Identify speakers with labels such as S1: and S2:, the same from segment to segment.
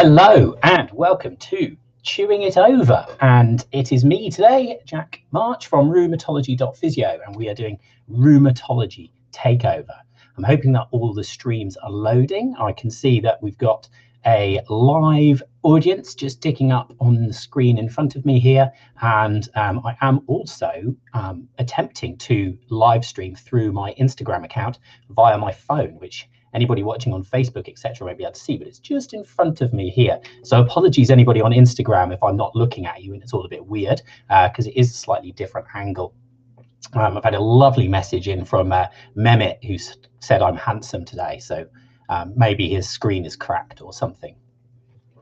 S1: Hello and welcome to Chewing It Over. And it is me today, Jack March from rheumatology.physio, and we are doing rheumatology takeover. I'm hoping that all the streams are loading. I can see that we've got a live audience just ticking up on the screen in front of me here. And um, I am also um, attempting to live stream through my Instagram account via my phone, which anybody watching on Facebook, etc., may be able to see, but it's just in front of me here. So apologies, anybody on Instagram, if I'm not looking at you and it's all a bit weird, because uh, it is a slightly different angle. Um, I've had a lovely message in from uh, Mehmet who said I'm handsome today. So um, maybe his screen is cracked or something.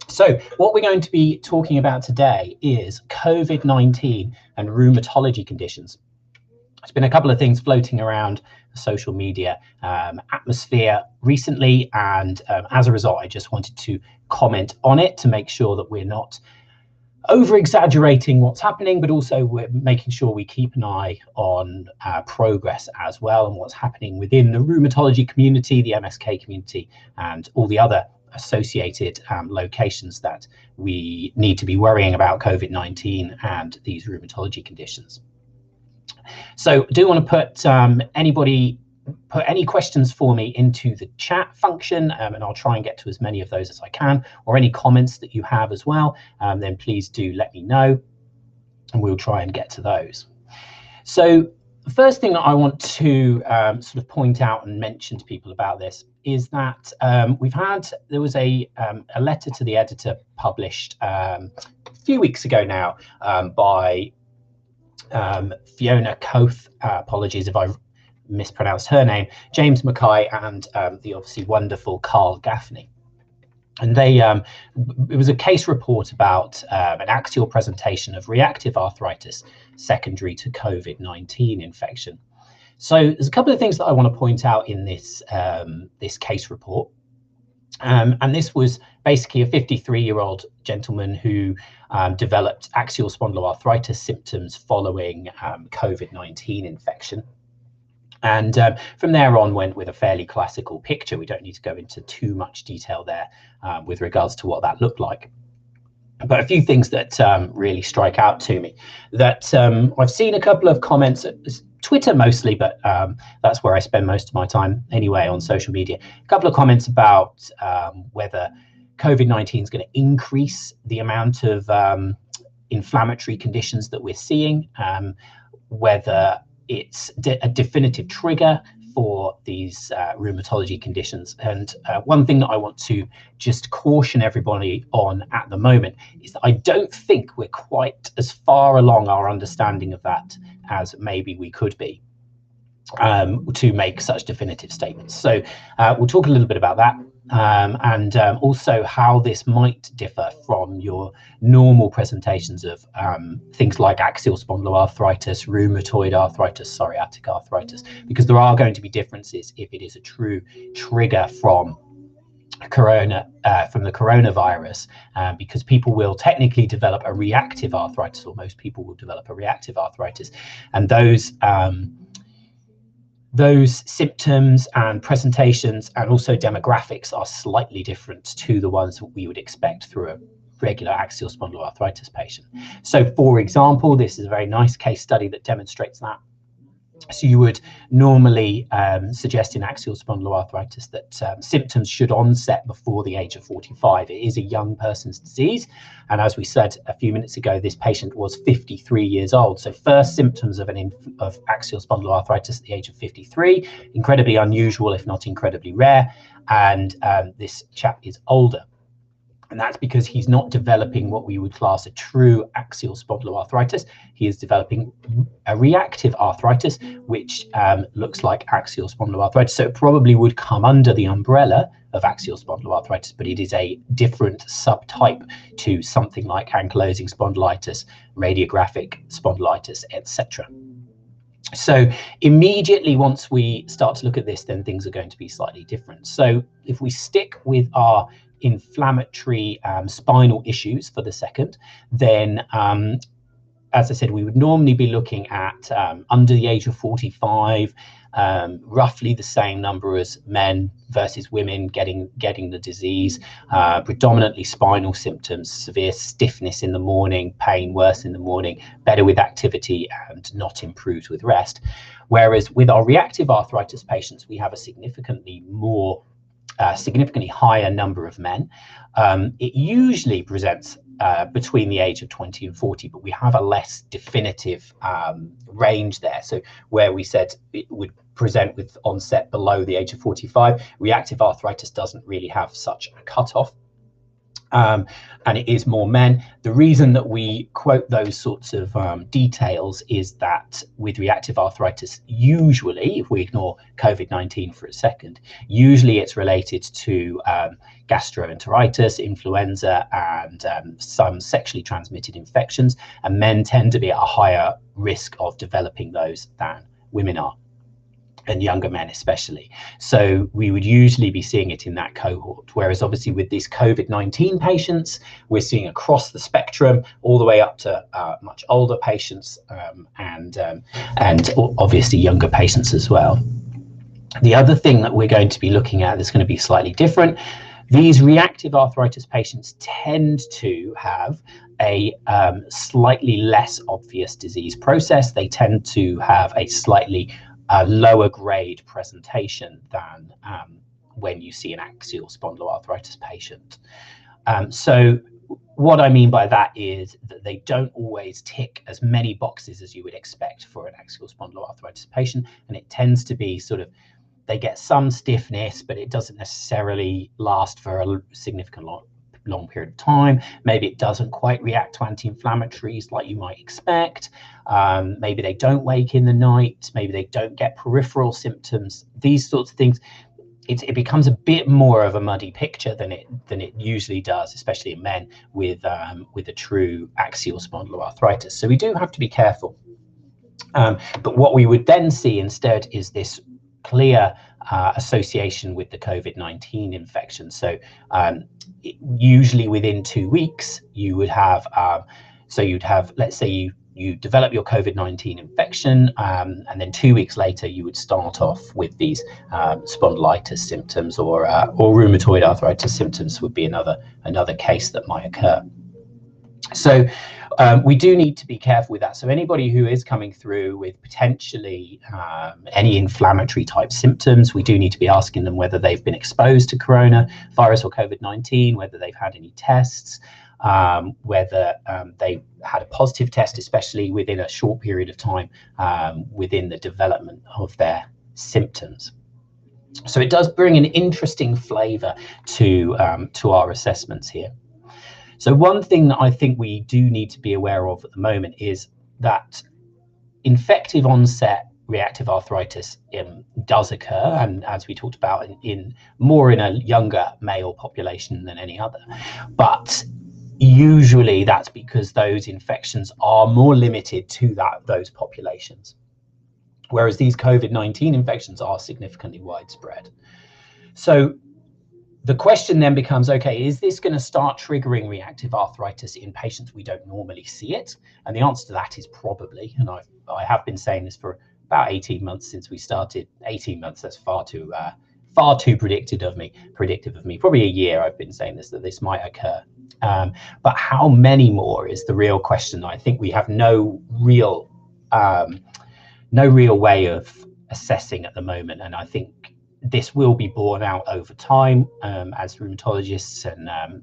S1: So what we're going to be talking about today is COVID-19 and rheumatology conditions. There's been a couple of things floating around social media um, atmosphere recently, and um, as a result, I just wanted to comment on it to make sure that we're not over exaggerating what's happening, but also we're making sure we keep an eye on uh, progress as well and what's happening within the rheumatology community, the MSK community, and all the other associated um, locations that we need to be worrying about COVID-19 and these rheumatology conditions. So I do want to put um, anybody put any questions for me into the chat function um, and I'll try and get to as many of those as I can or any comments that you have as well um, then please do let me know and we'll try and get to those. So the first thing that I want to um, sort of point out and mention to people about this is that um, we've had, there was a, um, a letter to the editor published um, a few weeks ago now by um, Fiona Coath, uh, apologies if I mispronounced her name, James Mackay, and the obviously wonderful Karl Gaffney and they um, it was a case report about um, an axial presentation of reactive arthritis secondary to COVID-19 infection. So there's a couple of things that I want to point out in this um, this case report. Um, and this was basically a 53 year old gentleman who um, developed axial spondyloarthritis symptoms following um, COVID-19 infection. And um, from there on went with a fairly classical picture. We don't need to go into too much detail there um, with regards to what that looked like. But a few things that um, really strike out to me that I've seen a couple of comments, Twitter mostly, but um, that's where I spend most of my time anyway on social media. A couple of comments about um, whether COVID-19 is going to increase the amount of inflammatory conditions that we're seeing, whether it's de a definitive trigger for these uh, rheumatology conditions. And uh, one thing that I want to just caution everybody on at the moment is that I don't think we're quite as far along our understanding of that as maybe we could be um, to make such definitive statements. So uh, we'll talk a little bit about that um, and um, also how this might differ from your normal presentations of um, things like axial spondyloarthritis, rheumatoid arthritis, psoriatic arthritis, because there are going to be differences if it is a true trigger from corona uh, from the coronavirus um, because people will technically develop a reactive arthritis or most people will develop a reactive arthritis. And those um, those symptoms and presentations and also demographics are slightly different to the ones that we would expect through a regular axial spondyloarthritis patient. So for example, this is a very nice case study that demonstrates that. So you would normally um, suggest in axial spondyloarthritis that um, symptoms should onset before the age of 45. It is a young person's disease. And as we said a few minutes ago, this patient was 53 years old. So first symptoms of an of axial spondyloarthritis at the age of 53, incredibly unusual, if not incredibly rare. And um, this chap is older. And that's because he's not developing what we would class a true axial spondyloarthritis. He is developing a reactive arthritis, which um, looks like axial spondyloarthritis. So it probably would come under the umbrella of axial spondyloarthritis, but it is a different subtype to something like ankylosing spondylitis, radiographic spondylitis, etc. So immediately once we start to look at this, then things are going to be slightly different. So if we stick with our inflammatory um, spinal issues for the second, then um, as I said, we would normally be looking at um, under the age of 45, um, roughly the same number as men versus women getting getting the disease. Uh, predominantly spinal symptoms, severe stiffness in the morning, pain worse in the morning, better with activity, and not improved with rest. Whereas with our reactive arthritis patients, we have a significantly more uh, significantly higher number of men. Um, it usually presents uh, between the age of 20 and 40, but we have a less definitive um, range there. So where we said it would present with onset below the age of 45, reactive arthritis doesn't really have such a cutoff um, and it is more men. The reason that we quote those sorts of um, details is that with reactive arthritis, usually, if we ignore COVID 19 for a second, usually it's related to um, gastroenteritis, influenza, and um, some sexually transmitted infections. And men tend to be at a higher risk of developing those than women are and younger men especially. So we would usually be seeing it in that cohort. Whereas obviously with these COVID-19 patients, we're seeing across the spectrum, all the way up to uh, much older patients um, and um, and obviously younger patients as well. The other thing that we're going to be looking at that's going to be slightly different. These reactive arthritis patients tend to have a um, slightly less obvious disease process. They tend to have a slightly a lower grade presentation than um, when you see an axial spondyloarthritis patient. Um, so what I mean by that is that they don't always tick as many boxes as you would expect for an axial spondyloarthritis patient, and it tends to be sort of they get some stiffness, but it doesn't necessarily last for a significant long, long period of time. Maybe it doesn't quite react to anti-inflammatories like you might expect. Um, maybe they don't wake in the night. Maybe they don't get peripheral symptoms. These sorts of things. It, it becomes a bit more of a muddy picture than it than it usually does, especially in men with um, with a true axial spondyloarthritis. So we do have to be careful. Um, but what we would then see instead is this clear uh, association with the COVID-19 infection. So um, usually within two weeks, you would have, um, so you'd have, let's say you you develop your COVID-19 infection, um, and then two weeks later, you would start off with these um, spondylitis symptoms or uh, or rheumatoid arthritis symptoms would be another another case that might occur. So um, we do need to be careful with that. So anybody who is coming through with potentially um, any inflammatory type symptoms, we do need to be asking them whether they've been exposed to coronavirus or COVID-19, whether they've had any tests, um, whether um, they had a positive test, especially within a short period of time um, within the development of their symptoms. So it does bring an interesting flavour to um, to our assessments here. So one thing that I think we do need to be aware of at the moment is that infective onset reactive arthritis um, does occur, and as we talked about, in, in, more in a younger male population than any other. But usually that's because those infections are more limited to that those populations, whereas these COVID-19 infections are significantly widespread. So the question then becomes okay is this going to start triggering reactive arthritis in patients? We don't normally see it. And the answer to that is probably and i've i have been saying this for about 18 months since we started 18 months that's far too uh, far too predicted of me predictive of me. Probably a year i've been saying this that this might occur. Um, but how many more is the real question i think we have no real um, no real way of assessing at the moment. And i think this will be borne out over time um, as rheumatologists and um,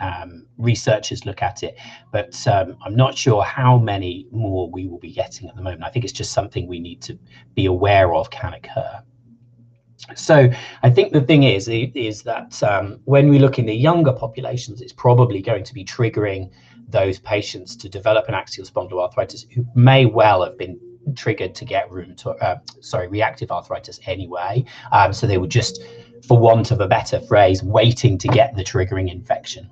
S1: um, researchers look at it. But um, I'm not sure how many more we will be getting at the moment. I think it's just something we need to be aware of can occur. So I think the thing is, is that um, when we look in the younger populations, it's probably going to be triggering those patients to develop an axial spondyloarthritis who may well have been triggered to get rheumatoid, uh, sorry, reactive arthritis anyway. Um, so they were just, for want of a better phrase, waiting to get the triggering infection.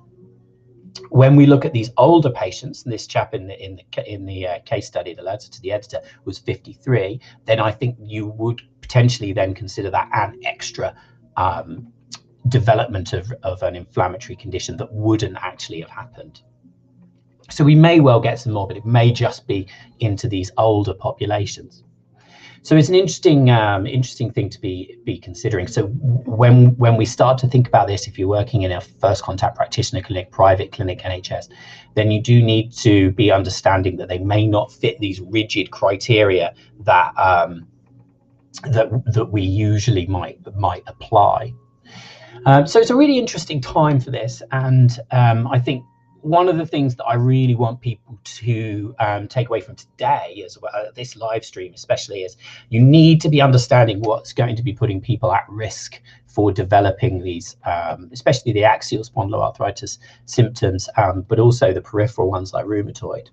S1: When we look at these older patients, and this chap in the in the in the uh, case study, the letter to the editor was 53, then I think you would potentially then consider that an extra um, development of, of an inflammatory condition that wouldn't actually have happened. So we may well get some more, but it may just be into these older populations. So it's an interesting, um, interesting thing to be be considering. So when when we start to think about this, if you're working in a first contact practitioner clinic, private clinic, NHS, then you do need to be understanding that they may not fit these rigid criteria that um, that that we usually might might apply. Um, so it's a really interesting time for this, and um, I think one of the things that I really want people to um, take away from today, as well, this live stream especially, is you need to be understanding what's going to be putting people at risk for developing these, um, especially the axial spondyloarthritis symptoms, um, but also the peripheral ones like rheumatoid.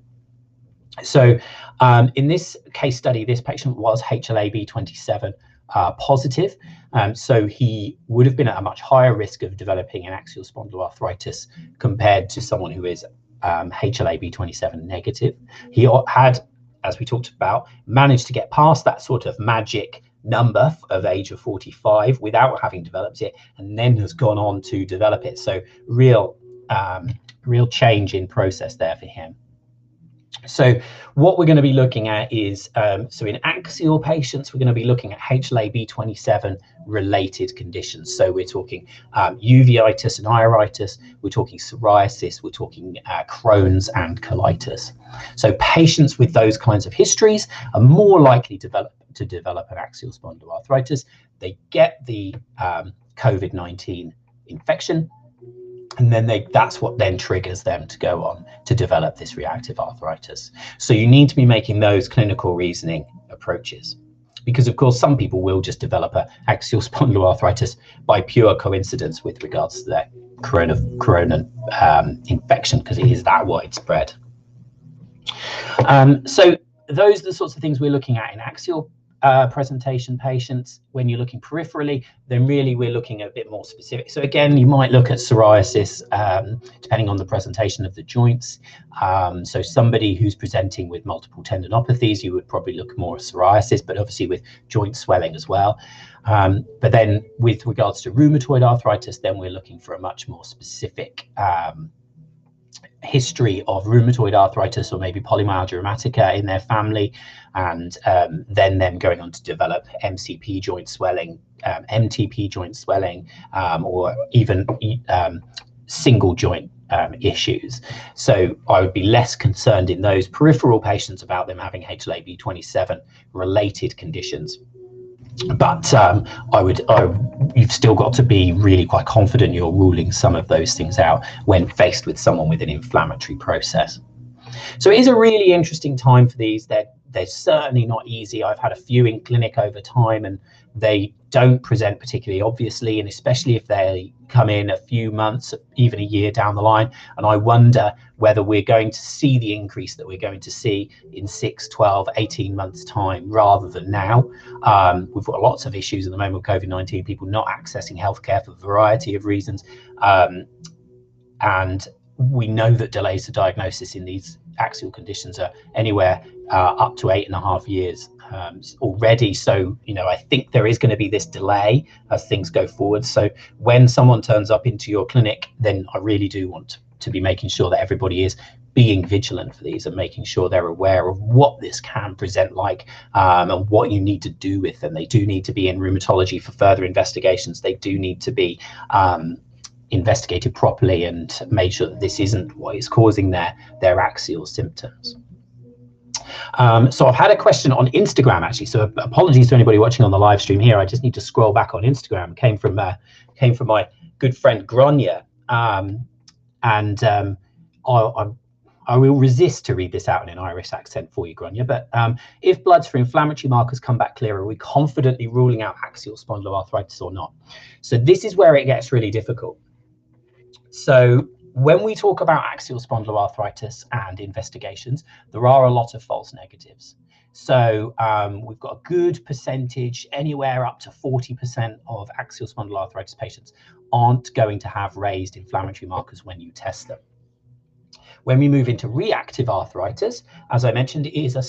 S1: So um, in this case study, this patient was HLA-B27 uh, positive. Um, so he would have been at a much higher risk of developing an axial spondyloarthritis compared to someone who is um, HLA-B27 negative. He had, as we talked about, managed to get past that sort of magic number of age of 45 without having developed it, and then has gone on to develop it. So real, um, real change in process there for him. So what we're going to be looking at is, um, so in axial patients, we're going to be looking at HLA-B27 related conditions. So we're talking um, uveitis and iritis, we're talking psoriasis, we're talking uh, Crohn's and colitis. So patients with those kinds of histories are more likely to develop, to develop an axial spondyloarthritis. They get the um, COVID-19 infection, and then they that's what then triggers them to go on to develop this reactive arthritis. So you need to be making those clinical reasoning approaches. Because of course some people will just develop a axial spondyloarthritis by pure coincidence with regards to their corona corona um, infection because it is that widespread. Um, so those are the sorts of things we're looking at in axial uh, presentation patients. When you're looking peripherally, then really we're looking a bit more specific. So again, you might look at psoriasis um, depending on the presentation of the joints. Um, so somebody who's presenting with multiple tendinopathies, you would probably look more at psoriasis, but obviously with joint swelling as well. Um, but then with regards to rheumatoid arthritis, then we're looking for a much more specific um, history of rheumatoid arthritis or maybe polymyalgia rheumatica in their family, and um, then them going on to develop MCP joint swelling, um, MTP joint swelling, um, or even um, single joint um, issues. So I would be less concerned in those peripheral patients about them having HLA-B27 related conditions but um, I would, I, you've still got to be really quite confident you're ruling some of those things out when faced with someone with an inflammatory process. So it is a really interesting time for these. They're, they're certainly not easy. I've had a few in clinic over time and they don't present particularly obviously, and especially if they come in a few months, even a year down the line. And I wonder whether we're going to see the increase that we're going to see in 6, 12, 18 months' time rather than now. Um, we've got lots of issues at the moment with COVID 19, people not accessing healthcare for a variety of reasons. Um, and we know that delays to diagnosis in these axial conditions are anywhere uh, up to eight and a half years um, already. So, you know, I think there is going to be this delay as things go forward. So, when someone turns up into your clinic, then I really do want to be making sure that everybody is being vigilant for these and making sure they're aware of what this can present like um, and what you need to do with them. They do need to be in rheumatology for further investigations. They do need to be um, investigated properly and made sure that this isn't what is causing their their axial symptoms. Um, so I've had a question on Instagram actually. So apologies to anybody watching on the live stream here. I just need to scroll back on Instagram. Came from uh, came from my good friend Gronya, um, and um, I, I, I, will resist to read this out in an Irish accent for you, Gronya. But um, if bloods for inflammatory markers come back clear, are we confidently ruling out axial spondyloarthritis or not? So this is where it gets really difficult. So when we talk about axial spondyloarthritis and investigations, there are a lot of false negatives. So um, we've got a good percentage, anywhere up to 40% of axial spondyloarthritis patients aren't going to have raised inflammatory markers when you test them. When we move into reactive arthritis, as I mentioned, it is a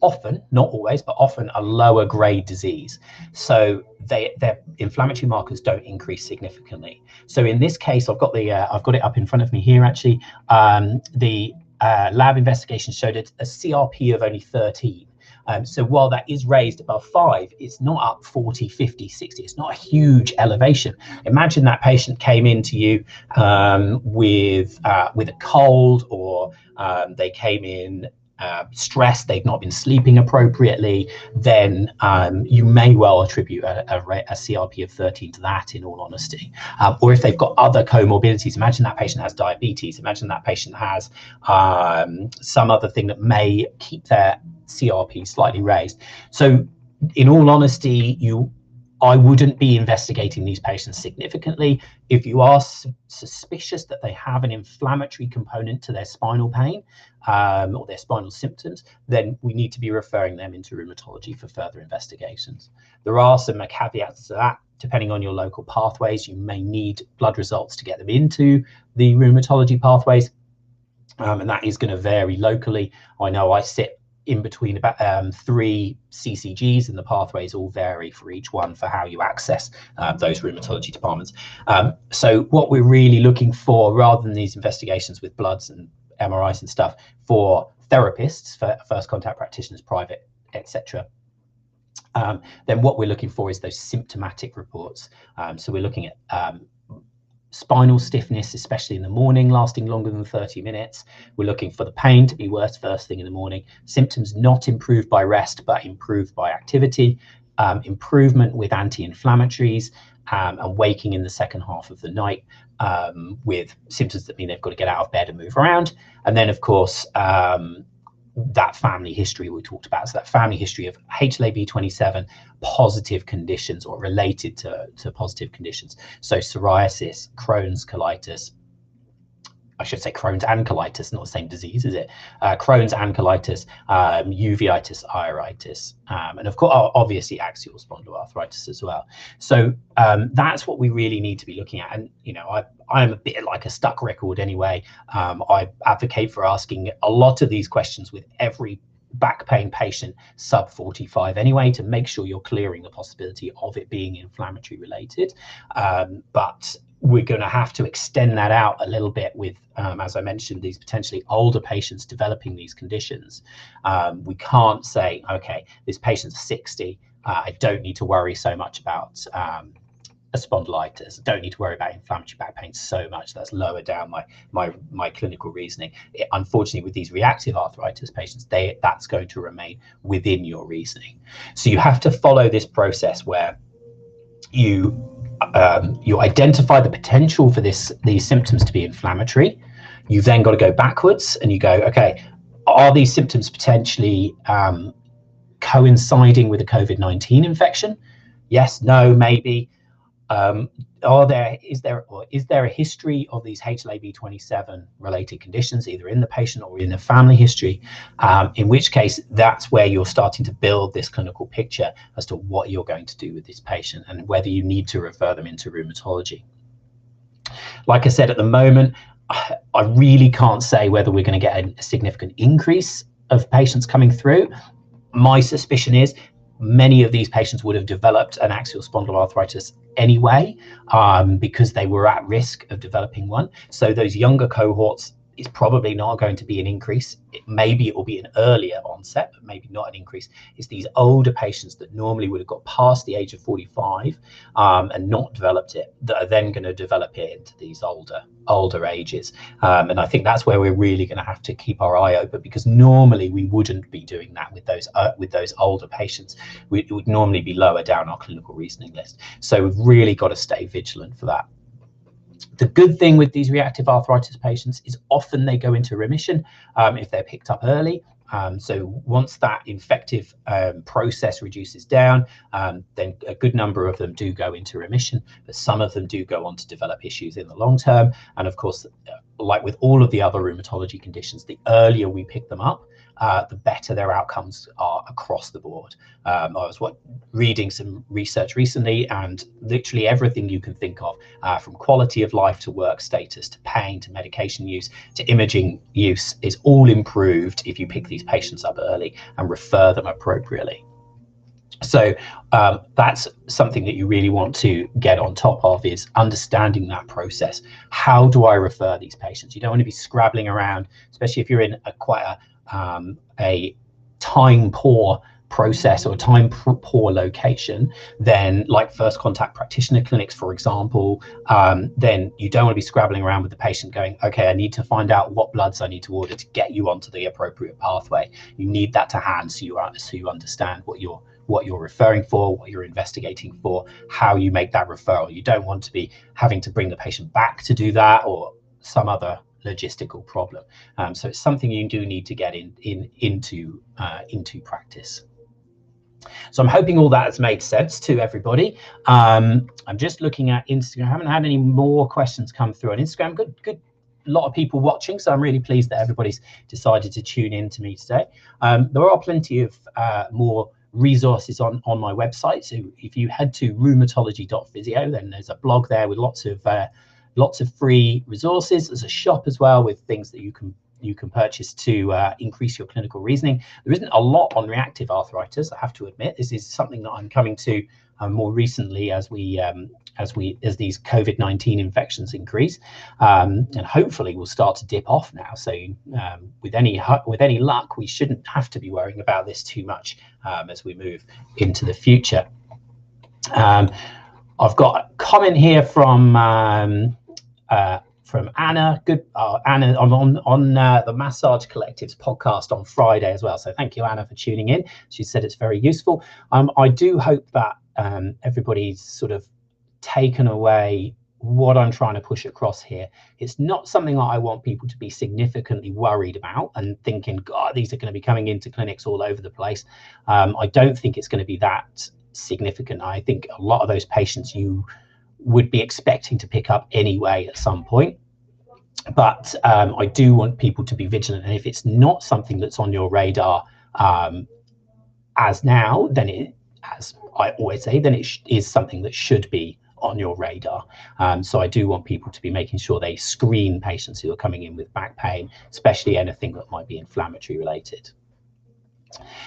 S1: often, not always, but often a lower grade disease. So they, their inflammatory markers don't increase significantly. So in this case, I've got the uh, I've got it up in front of me here. Actually, um, the uh, lab investigation showed a, a CRP of only 13. Um, so while that is raised above five, it's not up 40, 50, 60. It's not a huge elevation. Imagine that patient came in to you um, with uh, with a cold, or um, they came in uh, stressed, they've not been sleeping appropriately, then um, you may well attribute a, a, a, CRP of 13 to that, in all honesty. Um, or if they've got other comorbidities, imagine that patient has diabetes, imagine that patient has um, some other thing that may keep their CRP slightly raised. So, in all honesty, you I wouldn't be investigating these patients significantly. If you are su suspicious that they have an inflammatory component to their spinal pain um, or their spinal symptoms, then we need to be referring them into rheumatology for further investigations. There are some caveats to that. Depending on your local pathways, you may need blood results to get them into the rheumatology pathways. Um, and that is going to vary locally. I know I sit in between about um, three CCGs, and the pathways all vary for each one for how you access uh, those rheumatology departments. Um, so what we're really looking for, rather than these investigations with bloods and MRIs and stuff, for therapists, for first contact practitioners, private, etc. Um, then what we're looking for is those symptomatic reports. Um, so we're looking at um, spinal stiffness, especially in the morning, lasting longer than 30 minutes. We're looking for the pain to be worse first thing in the morning. Symptoms not improved by rest, but improved by activity. Um, improvement with anti-inflammatories um, and waking in the second half of the night um, with symptoms that mean they've got to get out of bed and move around. And then, of course, um, that family history we talked about. So that family history of HLA-B27 positive conditions or related to, to positive conditions. So psoriasis, Crohn's, colitis, I should say Crohn's and colitis, not the same disease, is it? Uh, Crohn's and colitis, um, uveitis, iritis, um, and of course, obviously axial spondyloarthritis as well. So um, that's what we really need to be looking at. And you know, I I'm a bit like a stuck record anyway. Um, I advocate for asking a lot of these questions with every back pain patient sub 45 anyway to make sure you're clearing the possibility of it being inflammatory related um, but we're going to have to extend that out a little bit with, um, as I mentioned, these potentially older patients developing these conditions. Um, we can't say, okay, this patient's 60, uh, I don't need to worry so much about um, a spondylitis. I don't need to worry about inflammatory back pain so much. That's lower down my my my clinical reasoning. It, unfortunately, with these reactive arthritis patients, they that's going to remain within your reasoning. So you have to follow this process where you um, you identify the potential for this these symptoms to be inflammatory. You've then got to go backwards and you go, okay, are these symptoms potentially um, coinciding with a COVID 19 infection? Yes, no, maybe. Um, are there is there or is there a history of these HLA-B27 related conditions, either in the patient or in the family history? Um, in which case, that's where you're starting to build this clinical picture as to what you're going to do with this patient and whether you need to refer them into rheumatology. Like I said, at the moment, I really can't say whether we're going to get a significant increase of patients coming through. My suspicion is many of these patients would have developed an axial spondyloarthritis anyway um, because they were at risk of developing one. So those younger cohorts is probably not going to be an increase. It, maybe it will be an earlier onset, but maybe not an increase. It's these older patients that normally would have got past the age of 45 um, and not developed it that are then going to develop it into these older older ages. Um, and I think that's where we're really going to have to keep our eye open because normally we wouldn't be doing that with those uh, with those older patients. We, it would normally be lower down our clinical reasoning list. So we've really got to stay vigilant for that. The good thing with these reactive arthritis patients is often they go into remission um, if they're picked up early. Um, so once that infective um, process reduces down, um, then a good number of them do go into remission, but some of them do go on to develop issues in the long term. And of course, uh, like with all of the other rheumatology conditions, the earlier we pick them up, uh, the better their outcomes are across the board. Um, I was what, reading some research recently, and literally everything you can think of, uh, from quality of life to work status to pain to medication use to imaging use, is all improved if you pick these patients up early and refer them appropriately. so um, that's something that you really want to get on top of is understanding that process. How do I refer these patients? You don't want to be scrabbling around, especially if you're in a quite a, um, a time poor process or time poor location, then like first contact practitioner clinics, for example, um, then you don't want to be scrabbling around with the patient going, okay, I need to find out what bloods I need to order to get you onto the appropriate pathway. You need that to hand so you, so you understand what you're what you're referring for, what you're investigating for, how you make that referral. You don't want to be having to bring the patient back to do that or some other logistical problem. Um, so it's something you do need to get in, in into uh, into practice. So I'm hoping all that has made sense to everybody. Um, I'm just looking at Instagram. I haven't had any more questions come through on Instagram. Good, good lot of people watching, so I'm really pleased that everybody's decided to tune in to me today. Um, there are plenty of uh, more resources on on my website. So if you head to rheumatology.physio, then there's a blog there with lots of uh, lots of free resources. There's a shop as well with things that you can you can purchase to uh, increase your clinical reasoning. There isn't a lot on reactive arthritis, I have to admit. This is something that I'm coming to uh, more recently as we um, as we as these COVID-19 infections increase, um, and hopefully we'll start to dip off now. So um, with any with any luck, we shouldn't have to be worrying about this too much um, as we move into the future. Um, I've got a comment here from um, uh, from Anna. Good, uh, Anna on on, on uh, the Massage Collective's podcast on Friday as well. So thank you, Anna, for tuning in. She said it's very useful. Um, I do hope that um, everybody's sort of taken away what I'm trying to push across here. It's not something that I want people to be significantly worried about and thinking, God, these are going to be coming into clinics all over the place. Um, I don't think it's going to be that significant. I think a lot of those patients you would be expecting to pick up anyway at some point. But um, I do want people to be vigilant. And if it's not something that's on your radar um, as now, then it, as I always say, then it is something that should be on your radar. Um, so I do want people to be making sure they screen patients who are coming in with back pain, especially anything that might be inflammatory related.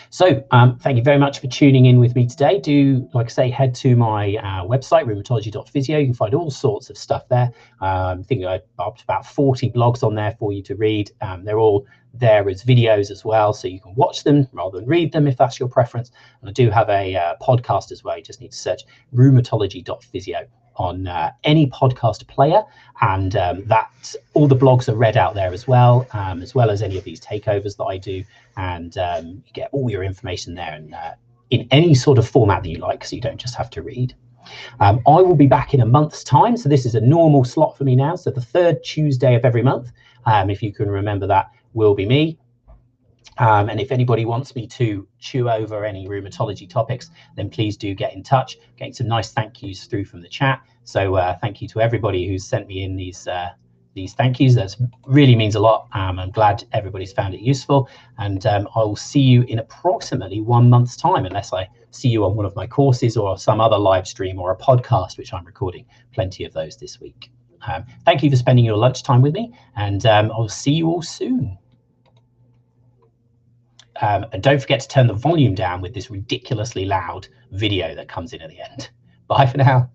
S1: So um, thank you very much for tuning in with me today. Do, like I say, head to my uh, website, rheumatology.physio. You can find all sorts of stuff there. Um, I think I've up about 40 blogs on there for you to read. Um, they're all there as videos as well, so you can watch them rather than read them if that's your preference. And I do have a uh, podcast as well. You just need to search rheumatology.physio on uh, any podcast player, and um, that all the blogs are read out there as well, um, as well as any of these takeovers that I do, and um, you get all your information there and uh, in any sort of format that you like, so you don't just have to read. Um, I will be back in a month's time, so this is a normal slot for me now. So the third Tuesday of every month, um, if you can remember that, will be me. Um, and if anybody wants me to chew over any rheumatology topics, then please do get in touch. Getting some nice thank yous through from the chat. So uh, thank you to everybody who's sent me in these uh, these thank yous. That really means a lot. Um, I'm glad everybody's found it useful. And um, I will see you in approximately one month's time, unless I see you on one of my courses or some other live stream or a podcast, which I'm recording plenty of those this week. Um, thank you for spending your lunchtime with me, and um, I'll see you all soon. Um, and don't forget to turn the volume down with this ridiculously loud video that comes in at the end. Bye for now.